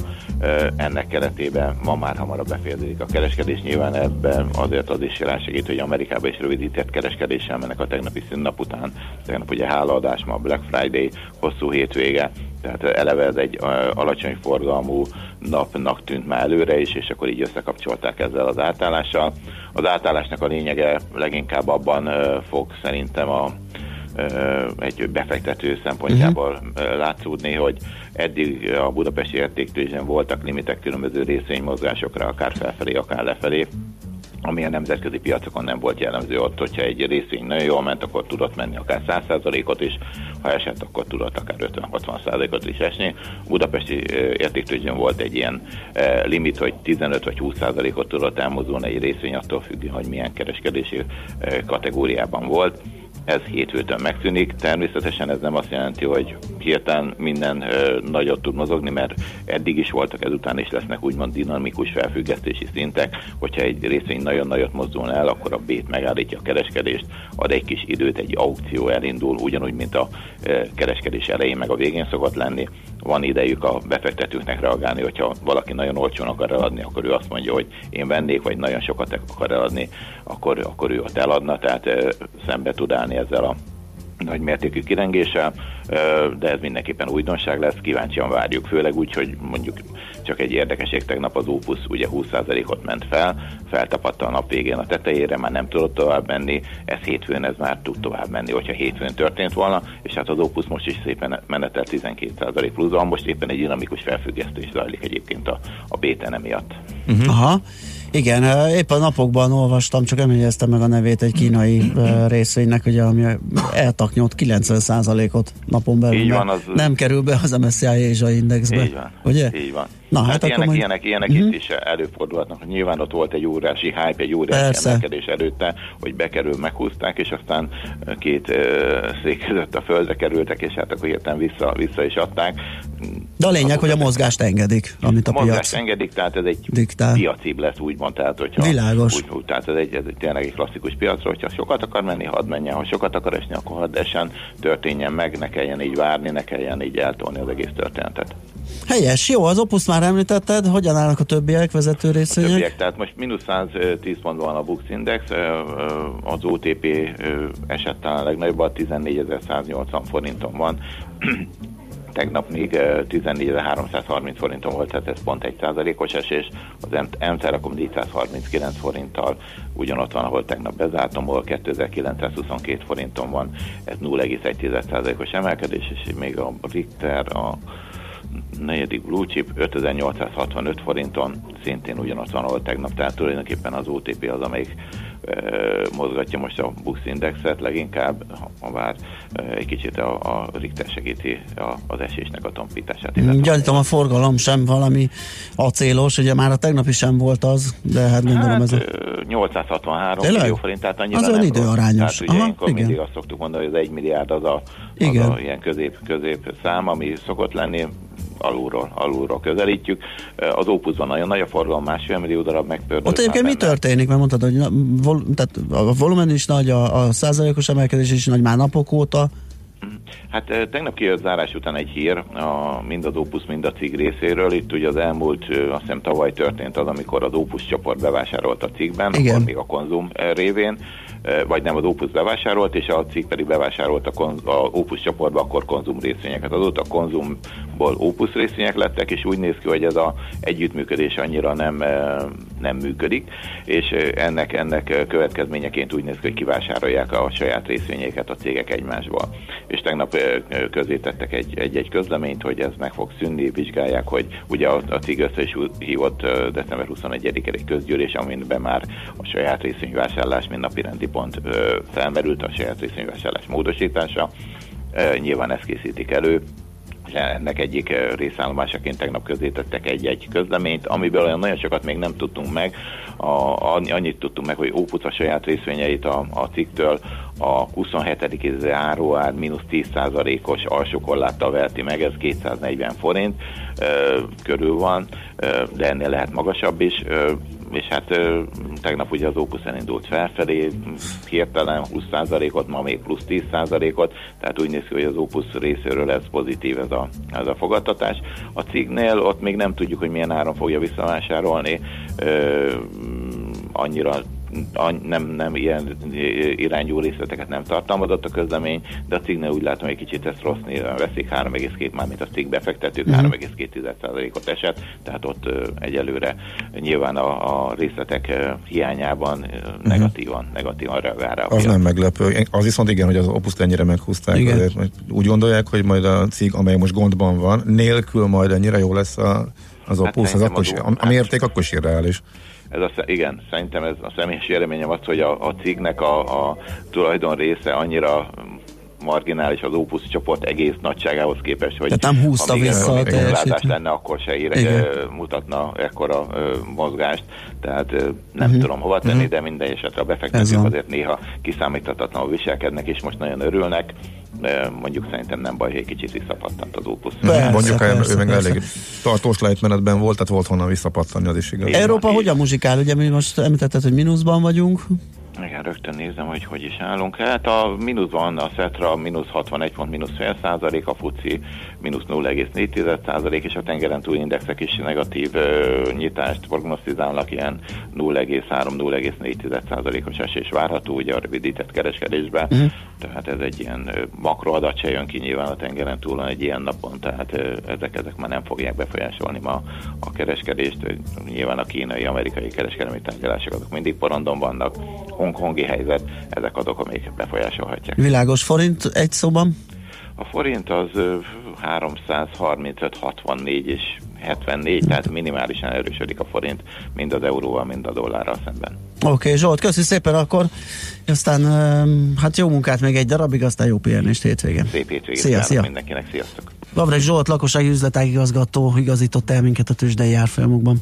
Ennek keretében ma már hamarabb befejeződik a kereskedés. Nyilván ebben azért az is segít, hogy Amerikába is rövidített kereskedéssel mennek a tegnapi szünnap után. Tegnap ugye hálaadás, ma Black Friday, hosszú hétvége, tehát eleve ez egy alacsony forgalmú napnak tűnt már előre is, és akkor így összekapcsolták ezzel az átállással. Az átállásnak a lényege leginkább abban fog szerintem a egy befektető szempontjából uh-huh. látszódni, hogy eddig a budapesti értéktőzsén voltak limitek különböző részvénymozgásokra, akár felfelé, akár lefelé ami a nemzetközi piacokon nem volt jellemző ott, hogyha egy részvény nagyon jól ment, akkor tudott menni akár 100%-ot is, ha esett, akkor tudott akár 50-60%-ot is esni. Budapesti értéktőzsön volt egy ilyen limit, hogy 15 vagy 20%-ot tudott elmozdulni egy részvény, attól függően, hogy milyen kereskedési kategóriában volt ez hétfőtön megszűnik. Természetesen ez nem azt jelenti, hogy hirtelen minden nagyot tud mozogni, mert eddig is voltak, ezután is lesznek úgymond dinamikus felfüggesztési szintek. Hogyha egy részvény nagyon nagyot mozdul el, akkor a B-t megállítja a kereskedést, ad egy kis időt, egy aukció elindul, ugyanúgy, mint a kereskedés elején meg a végén szokott lenni. Van idejük a befektetőknek reagálni, hogyha valaki nagyon olcsón akar eladni, akkor ő azt mondja, hogy én vennék, vagy nagyon sokat akar eladni, akkor, akkor ő ott eladna, tehát szembe tud állni ezzel a nagy mértékű kirengéssel, de ez mindenképpen újdonság lesz, kíváncsian várjuk, főleg úgy, hogy mondjuk csak egy érdekesség, tegnap az Opus ugye 20%-ot ment fel, feltapadta a nap végén a tetejére, már nem tudott tovább menni, ez hétfőn ez már tud tovább menni, hogyha hétfőn történt volna, és hát az Opus most is szépen menetel 12% pluszban, most éppen egy dinamikus felfüggesztés zajlik egyébként a, a BTN miatt. Uh-huh. Aha. Igen, épp a napokban olvastam, csak emlékeztem meg a nevét egy kínai részvénynek, ugye, ami eltaknyolt 90%-ot napon belül. Így van, az nem kerül be az MSCI Asia Indexbe. Így van. Ugye? Így van. Na, hát, hát ilyenek, akkor ilyenek, ilyenek Mhm. itt is előfordulhatnak. Nyilván ott volt egy óriási hype, egy Persze. emelkedés előtte, hogy bekerül, meghúzták, és aztán két uh, szék között a földre kerültek, és hát akkor hirtelen vissza, vissza is adták. De a lényeg, hogy a mozgást engedik, amit a, A mozgást piac engedik, tehát ez egy diktál. piacibb lesz, úgymond, tehát hogyha Világos. Úgy, úgy, tehát ez egy, ez egy tényleg egy klasszikus piacra, hogyha sokat akar menni, hadd menjen, ha sokat akar esni, akkor hadd essen, történjen meg, ne kelljen így várni, ne kelljen így eltolni az egész történetet. Helyes, jó, az Opus már említetted, hogyan állnak a többiek vezető részvények? Többiek, tehát most mínusz 110 pont van a Bux Index, az OTP esett talán legnagyobb, 14.180 forinton van. (clears throat) Tegnap még ö, 14.330 forinton volt, tehát ez pont egy százalékos esés. Az M-Telekom 439 forinttal ugyanott van, ahol tegnap bezártam, ahol 2922 forinton van, ez 0,1 százalékos emelkedés, és még a Richter, a negyedik blue chip 5865 forinton szintén ugyanott van, ahol tegnap, tehát tulajdonképpen az OTP az, amelyik mozgatja most a Bux Indexet leginkább, ha, bár e, egy kicsit a, a Richter segíti a, az esésnek a tompítását. Gyanítom a forgalom sem valami acélos, ugye már a tegnapi sem volt az, de hát gondolom Hát, ez a... ö, 863 Tényleg? millió forint, tehát annyira Az nem időarányos. Rossz. Tehát ugye Aha, ilyenkor igen. mindig azt szoktuk mondani, hogy az 1 milliárd az a, az Igen. a ilyen közép, közép szám, ami szokott lenni, alulról, alulról közelítjük. Az Opusban nagyon nagy a forgalom, másfél millió darab megpördült. Ott egyébként mi történik? Mert mondtad, hogy na, vol, tehát a volumen is nagy, a, a százalékos emelkedés is nagy már napok óta. Hát eh, tegnap kijött zárás után egy hír, a, mind az Opus, mind a cég részéről. Itt ugye az elmúlt, azt hiszem tavaly történt az, amikor az Opus csoport bevásárolt a Igen. akkor még a konzum révén, vagy nem az Opus bevásárolt, és a cég pedig bevásárolt a, konz, a Opus csoportba akkor konzum részvényeket. Azóta a konzumból Opus részvények lettek, és úgy néz ki, hogy ez a együttműködés annyira nem, nem működik, és ennek, ennek következményeként úgy néz ki, hogy kivásárolják a saját részvényeiket a cégek egymásból. És tegnap közé tettek egy, egy-egy közleményt, hogy ez meg fog szűnni, vizsgálják, hogy ugye a, a cég össze is hívott december 21-ére egy közgyűlés, amiben már a saját részvényvásárlás, mint napi rendi pont felmerült, a saját részvényvásárlás módosítása. Nyilván ezt készítik elő, ennek egyik részállomásaként tegnap közé tettek egy-egy közleményt, amiből olyan nagyon sokat még nem tudtunk meg. A, annyi- annyit tudtunk meg, hogy Ópuc a saját részvényeit a, a cikktől a 27. áróár mínusz 10%-os alsó korláttal verti meg, ez 240 forint ö, körül van, ö, de ennél lehet magasabb is. Ö, és hát ö, tegnap ugye az Opus elindult felfelé, hirtelen 20%-ot, ma még plusz 10%-ot, tehát úgy néz ki, hogy az Opus részéről lesz pozitív ez a, ez a fogadtatás. A cignél ott még nem tudjuk, hogy milyen áron fogja visszavásárolni, ö, annyira an- nem, nem ilyen irányú részleteket nem tartalmazott a közlemény, de a cégnél úgy látom, hogy egy kicsit ezt rossz néven veszik, 3,2 már mint a cég befektetők, Mhm. 3,2%-ot esett, tehát ott egyelőre nyilván a, a részletek hiányában ö, negatívan, negatívan reagál Mhm. Az nem meglepő. Az viszont igen, hogy az opuszt ennyire meghúzták. Igen. Azért, hogy úgy gondolják, hogy majd a cég, amely most gondban van, nélkül majd ennyire jó lesz a, az Hát opus, az akkor is, a, a mérték akkor is irreális. Ez a, igen, szerintem ez a személyes véleményem az, hogy a, a cégnek a, a tulajdon része annyira marginális az Opus csoport egész nagyságához képest, hogy Tehát nem húzta ha vissza a teljesítményt. lenne, akkor se ére, Igen. mutatna ekkora ö, mozgást, tehát ö, nem Mhm. tudom hova tenni, Mhm. de minden esetre a befektetők azért néha kiszámíthatatlanul viselkednek, és most nagyon örülnek. De mondjuk szerintem nem baj, hogy egy kicsit visszapattant az. Persze, Mondjuk el, persze, ő meg persze. elég tartós lejtmenetben volt, tehát volt honnan visszapattanni, az is igaz. Európa hogyan muzsikál? Ugye mi most említetted, hogy mínuszban vagyunk. Igen, rögtön nézem, hogy hogy is állunk. Hát a mínuszban a Szetra mínusz 61 pont, mínusz fél százalék, a FUCI mínusz 0,4 százalék, és a tengeren túl indexek is negatív ö, nyitást prognosztizálnak, ilyen 0,3-0,4 százalékos esés várható, ugye a rövidített kereskedésben. Mhm. Tehát ez egy ilyen makroadat se jön ki nyilván a tengeren túlon egy ilyen napon, tehát ö, ezek, ezek már nem fogják befolyásolni ma a kereskedést. Nyilván a kínai-amerikai kereskedelmi tárgyalások azok mindig porondon vannak. Hongkongi helyzet, ezek azok, amik befolyásolhatják. Világos forint egy szóban. A forint az ö, 335, 64 és 74, tehát minimálisan erősödik a forint, mind az euróval, mind a dollárral szemben. Oké, okay, Zsolt, köszi szépen akkor. Aztán hát jó munkát még egy darabig, aztán jó pihenést hétvégén. Szép hétvégét Szia, szia. mindenkinek, sziasztok! Labreg Zsolt, lakossági üzletágigazgató igazított el minket a tőzsdei árfolyamokban.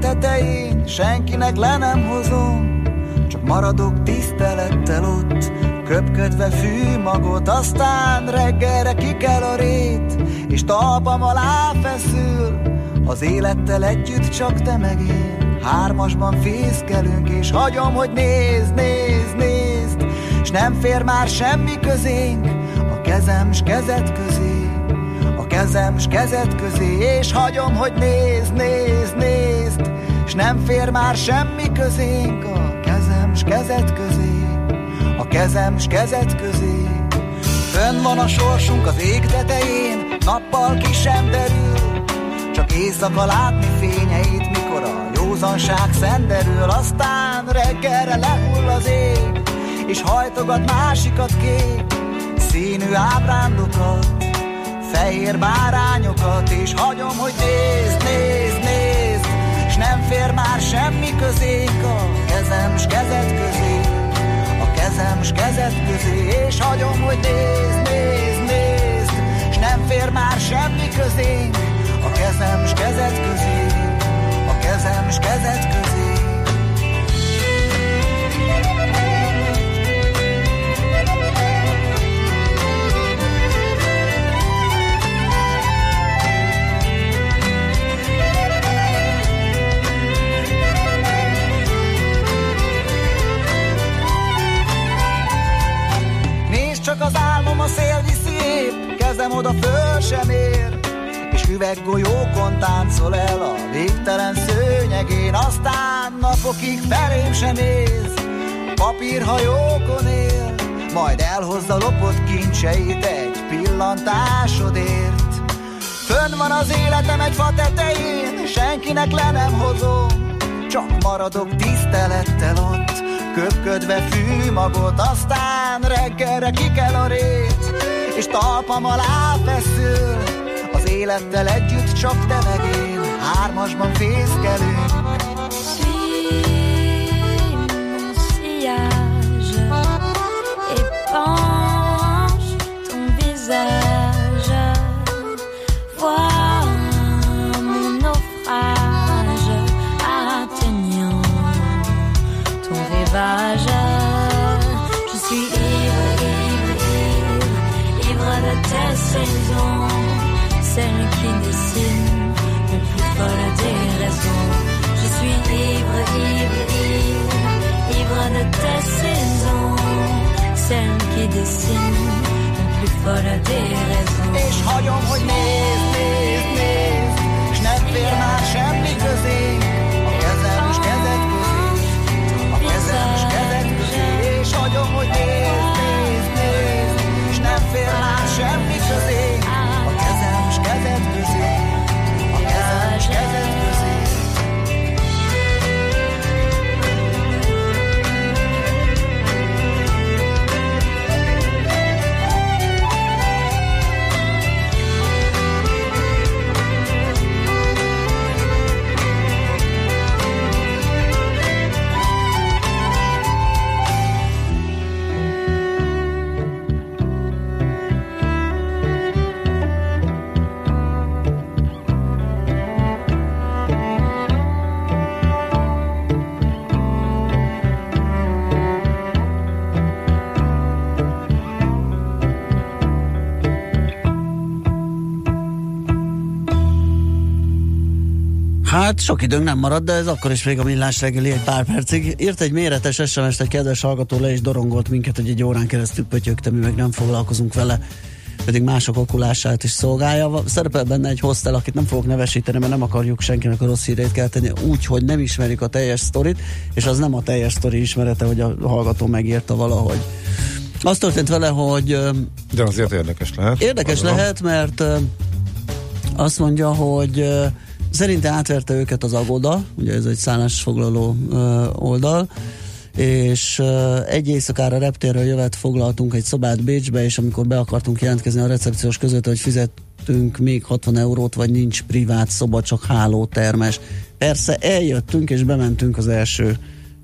Tetején, senkinek le nem hozom, csak maradok tisztelettel ott, köpködve fű magot, aztán reggelre kikel a rét, és talpam alá feszül, az élettel együtt csak te meg én. Hármasban fészkelünk, és hagyom, hogy nézd, nézd, nézd, és nem fér már semmi közénk, a kezem s kezed közé. A kezem s kezed közé, és hagyom, hogy nézd, nézd, nézd, és nem fér már semmi közénk a kezem s kezed közé, a kezem s kezed közé. Fönn van a sorsunk az ég tetején, nappal ki sem derül, csak éjszaka látni fényeit, mikor a józanság szenderül, aztán reggelre lehull az ég, és hajtogat másikat kék, színű ábrándokat, fehér bárányokat, és hagyom, hogy nézd, nézd, nézd, közénk a kezem s kezed közé, a kezem s kezed közé, és hagyom, hogy nézd, nézd, nézd, és nem fér már semmi közénk a kezem s kezed közé, a kezem s kezed közé. Oda föl sem ér, és üveggolyókon táncol el a végtelen szőnyegén, aztán napokig felém sem néz, papírhajókon él, majd elhozza lopott kincseit egy pillantásodért. Fönn van az életem egy fa tetején, senkinek le nem hozom, csak maradok tisztelettel ott, köpködve fűmagot, aztán reggelre kikel a rét, és talpam alá feszül, az élettel együtt csak te meg én, hármasban fészkelünk. Penche ton visage, Je suis ivre, ivre, ivre, ivre de tes saisons, celles qui dessinent le plus folle des raisons. Je suis ivre, ivre, ivre, ivre de tes saisons, celles qui dessinent le plus folle des raisons. És hagyom, hogy nézd, nézd, nézd, s nem fér már semmi közé, Hát sok időnk nem marad, de ez akkor is még a millás reggeli egy pár percig. Írt egy méretes SMS-t egy kedves hallgató le és dorongolt minket, hogy egy órán keresztül pötyögte, mi meg nem foglalkozunk vele pedig mások okulását is szolgálja. Szerepel benne egy hostel, akit nem fogok nevesíteni, mert nem akarjuk senkinek a rossz hírét kelteni, úgy, hogy nem ismerik a teljes sztorit, és az nem a teljes sztori ismerete, hogy a hallgató megírta valahogy. Az történt vele, hogy De azért érdekes lehet. Érdekes Gondolom. lehet, mert azt mondja, hogy szerinte átverte őket az agoda, ugye ez egy szállásfoglaló ö, oldal, és ö, egy éjszakára reptérről jövet foglaltunk egy szobát Bécsbe, és amikor be akartunk jelentkezni a recepciós között, hogy fizettünk még 60 eurót, vagy nincs privát szoba, csak hálótermes. Persze eljöttünk, és bementünk az első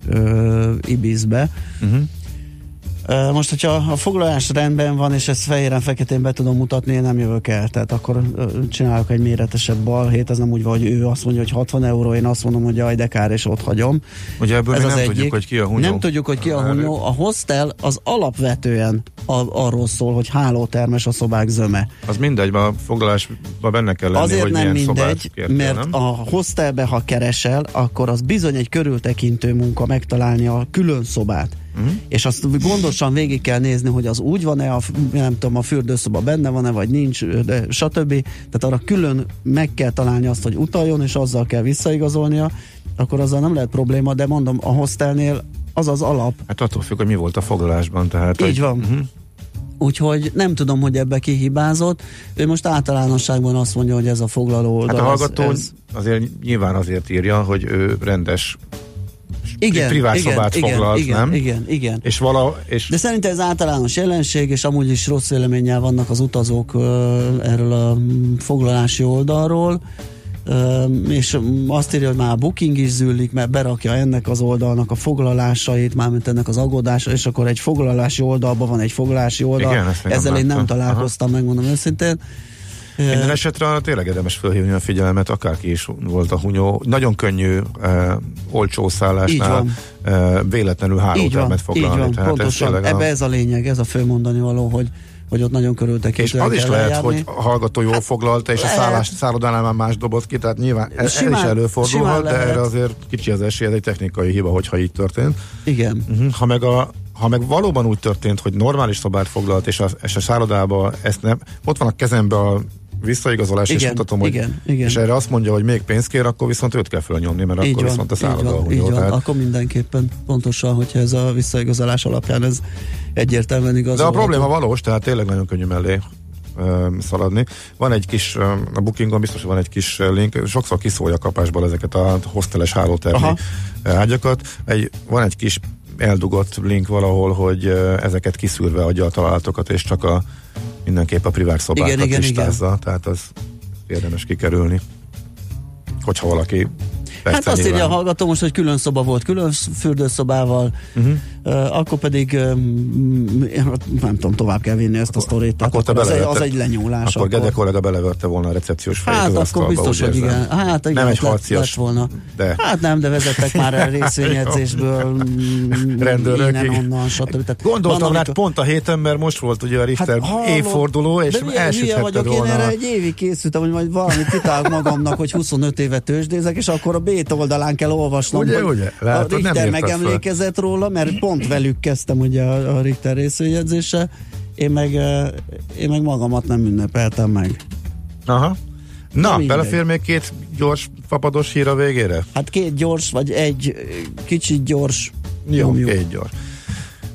ö, Ibizbe, Uh-huh. Most, hogyha a foglalás rendben van, és ezt fehéren-feketén be tudom mutatni, én nem jövök el. Tehát akkor csinálok egy méretesebb balhét, ez nem úgy van, hogy ő azt mondja, hogy 60 euró, én azt mondom, hogy jaj, de kár, és ott hagyom. Ugye ebből Ez az nem egyik. tudjuk, hogy ki a hunyó. Nem tudjuk, hogy ki a hunyó. A hostel az alapvetően a, arról szól, hogy hálótermes a szobák zöme. Az mindegy, a foglalásban benne kell lenni, Azért hogy nem mindegy, kértél, mert nem? a hostelbe, ha keresel, akkor az bizony egy körültekintő munka megtalálni a külön szobát. Mhm. És azt gondosan végig kell nézni, hogy az úgy van-e, a, nem tudom, a fürdőszoba benne van-e, vagy nincs, de stb. Tehát arra külön meg kell találni azt, hogy utaljon, és azzal kell visszaigazolnia, akkor azzal nem lehet probléma, de mondom, a hostelnél az az alap. Hát attól függ, hogy mi volt a foglalásban. Tehát, Így hogy, van. Uh-huh. Úgyhogy nem tudom, hogy ebbe ki hibázott. Ő most általánosságban azt mondja, hogy ez a foglaló oldal. Hát a ez- hallgató ez, azért nyilván azért írja, hogy ő rendes igen, privát igen, szobát igen, foglalt, igen, nem? Igen, igen. És vala, és De szerintem ez általános jelenség, és amúgy is rossz véleménnyel vannak az utazók ö, erről a mm, foglalási oldalról, Ö, és mm, azt írja, hogy már a booking is zűlik, mert berakja ennek az oldalnak a foglalásait, mármint ennek az aggódása, és akkor egy foglalási oldalban van egy foglalási oldal. Igen, még nem Ezzel én nem találkoztam, megmondom őszintén. Minden esetre tényleg érdemes felhívni a figyelmet, akárki is volt a hunyó. Nagyon könnyű, uh, olcsó szállásnál Így uh, véletlenül így hálótermet így foglalni. van, Tehát ez pontosan. tényleg Ebbe a, ez a lényeg, ez a fő mondani való, hogy, hogy ott nagyon és körültekintően az is lehet, eljárni. hogy a hallgató jól foglalta, és a lehet. szállás, szállodánál már más dobott ki, tehát nyilván ez, ez is Simán- simán előfordulhat, de lehet. erre azért kicsi az esély, ez egy technikai hiba, hogyha így történt. Igen. Uh-huh. Ha meg a, ha meg valóban úgy történt, hogy normális szobát foglalt, és a, és a szállodába ezt nem, ott van a kezembe a visszaigazolás, és Igen, mutatom, hogy, igen, igen. és erre azt mondja, hogy még pénzt kér, akkor viszont őt kell fölnyomni, mert így akkor van, viszont a van, a így van. Tehát, Akkor mindenképpen pontosan, hogyha ez a visszaigazolás alapján ez egyértelműen igaz. de a probléma valós, tehát tényleg nagyon könnyű mellé szaladni. Van egy kis, a bookingon biztos van egy kis link, sokszor kiszólja kapásból ezeket a hosteles hálótermi Aha. ágyakat. Egy, van egy kis eldugott link valahol, hogy ezeket kiszűrve adja a találatokat, és csak a mindenképp a privát szobákat Igen, igen, listázza, tehát az érdemes kikerülni. Hogyha valaki Hát azt írja a nyilván- hallgató most, hogy külön szoba volt, külön fürdőszobával, Mhm. Akkor pedig um, nem tudom, tovább kell vinni ezt a sztorit. Akkor akkor az, az egy lenyúlás. Akkor Gede kollega beleverte volna a recepciós fejét Hát az akkor biztos, hogy igen. Hát igen, Nem egy harcias, lett volna. de Hát nem, de vezettek már el (laughs) részvényedzésből, rendőrök. innen, onnan, stb. Tehát Gondoltam van, amikor- pont a héten, mert most volt ugye a Richter Hát hallod, évforduló, és elsüthetted vagyok, én volna. erre egy évig készültem, hogy majd valamit kitálok magamnak, hogy 25 éve tőzsdézek, és akkor a B oldalán kell olvasnom, Ugye, hogy ugye? a Látod, nem Richter megemlékezett róla, mert pont velük kezdtem ugye a, a Richter részvényedzése, én meg, én meg magamat nem ünnepeltem meg. Aha. Na, belefér még két gyors fapados hír a végére? Hát két gyors, vagy egy kicsit gyors. Jó, nyomjuk. két gyors.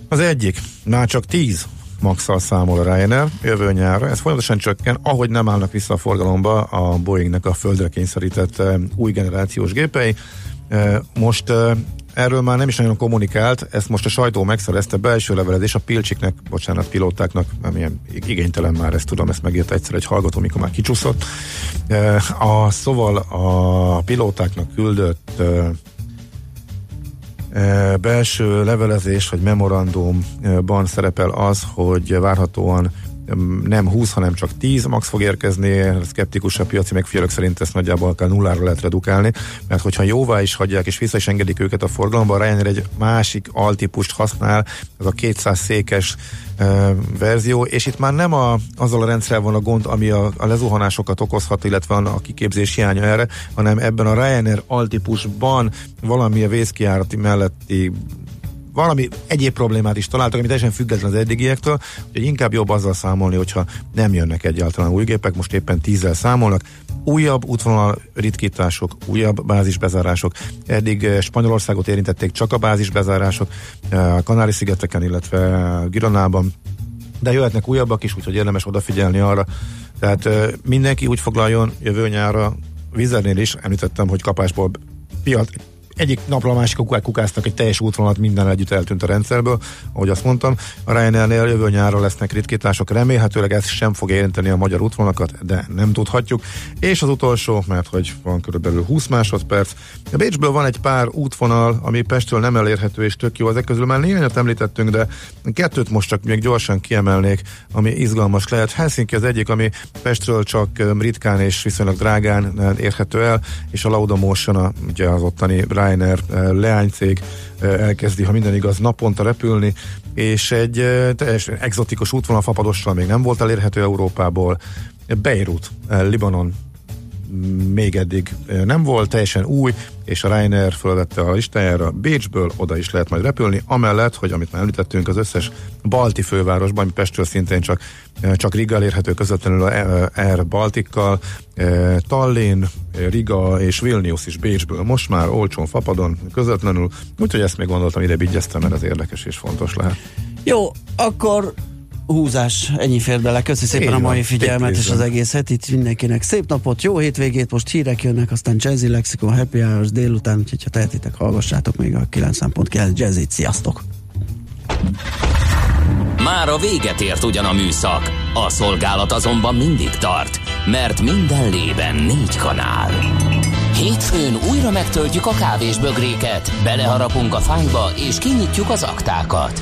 Az egyik, már csak 10 maxal számol a Ryanair jövő nyárra. Ez folyamatosan csökken, ahogy nem állnak vissza a forgalomba a Boeingnek a földre kényszerített új generációs gépei. Most erről már nem is nagyon kommunikált, ezt most a sajtó megszerezte belső levelezés a pilcsiknek, bocsánat, pilótáknak, nem ilyen igénytelen már, ezt tudom, ezt megírta egyszer egy hallgató, mikor már kicsúszott. Eh, A, szóval a pilótáknak küldött eh, E, belső levelezés vagy memorandumban szerepel az, hogy várhatóan nem 20, hanem csak 10 max fog érkezni, szkeptikus a piaci megfigyelők szerint ezt nagyjából akár nullára lehet redukálni, mert hogyha jóvá is hagyják és vissza is engedik őket a forgalomba, Ryanair egy másik altípust használ, ez a 200 székes e, verzió, és itt már nem a, azzal a rendszerrel van a gond, ami a, a lezuhanásokat okozhat, illetve a, kiképzés hiánya erre, hanem ebben a Ryanair valami a vészkiárati melletti valami egyéb problémát is találtak, ami teljesen független az eddigiektől, hogy inkább jobb azzal számolni, hogyha nem jönnek egyáltalán új gépek, most éppen tízzel számolnak. Újabb útvonal ritkítások, újabb bázisbezárások. Eddig eh, Spanyolországot érintették csak a bázisbezárások, eh, a Kanári-szigeteken, illetve eh, Gironában, de jöhetnek újabbak is, úgyhogy érdemes odafigyelni arra. Tehát eh, mindenki úgy foglaljon jövő nyára, Vizernél is említettem, hogy kapásból piac, egyik napról a másik kukáztak egy teljes útvonalat, minden együtt eltűnt a rendszerből, ahogy azt mondtam. A Ryanairnél jövő nyárra lesznek ritkítások, remélhetőleg ez sem fog érinteni a magyar útvonalakat, de nem tudhatjuk. És az utolsó, mert hogy van körülbelül 20 másodperc. A Bécsből van egy pár útvonal, ami Pestről nem elérhető és tök jó. Ezek közül már néhányat említettünk, de kettőt most csak még gyorsan kiemelnék, ami izgalmas lehet. Helsinki az egyik, ami Pestről csak öm, ritkán és viszonylag drágán eh, érhető el, és a Laudamotion, a, ugye az ottani Ryanair eh, leánycég eh, elkezdi, ha minden igaz, naponta repülni, és egy eh, teljesen exotikus útvonal fapadossal még nem volt elérhető Európából. Beirut, Libanon még eddig nem volt, teljesen új, és a Ryanair fölvette a listájára Bécsből, oda is lehet majd repülni, amellett, hogy amit már említettünk, az összes balti fővárosban, Pestről szintén csak, csak Riga elérhető közvetlenül Air Baltikkal, Tallinn, Riga és Vilnius is Bécsből, most már olcsón fapadon közvetlenül, úgyhogy ezt még gondoltam, ide vigyeztem, mert ez érdekes és fontos lehet. Jó, akkor húzás, ennyi fér bele. Köszi szépen Így a van, mai figyelmet és az egész hetit mindenkinek. Szép napot, jó hétvégét, most hírek jönnek, aztán Jazzy Lexicon, Happy Hours délután, úgyhogy ha tehetitek, hallgassátok még a 9.9 Jazzit. Sziasztok! Már a véget ért ugyan a műszak, a szolgálat azonban mindig tart, mert minden lében négy kanál. Hétfőn újra megtöltjük a kávés bögréket, beleharapunk a fányba és kinyitjuk az aktákat.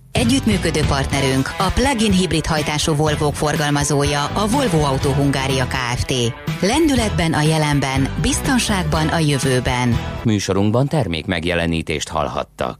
Együttműködő partnerünk a plug-in hibrid hajtású Volvo forgalmazója a Volvo Autó Hungária Kft. Lendületben a jelenben, biztonságban a jövőben. Műsorunkban termék megjelenítést hallhattak.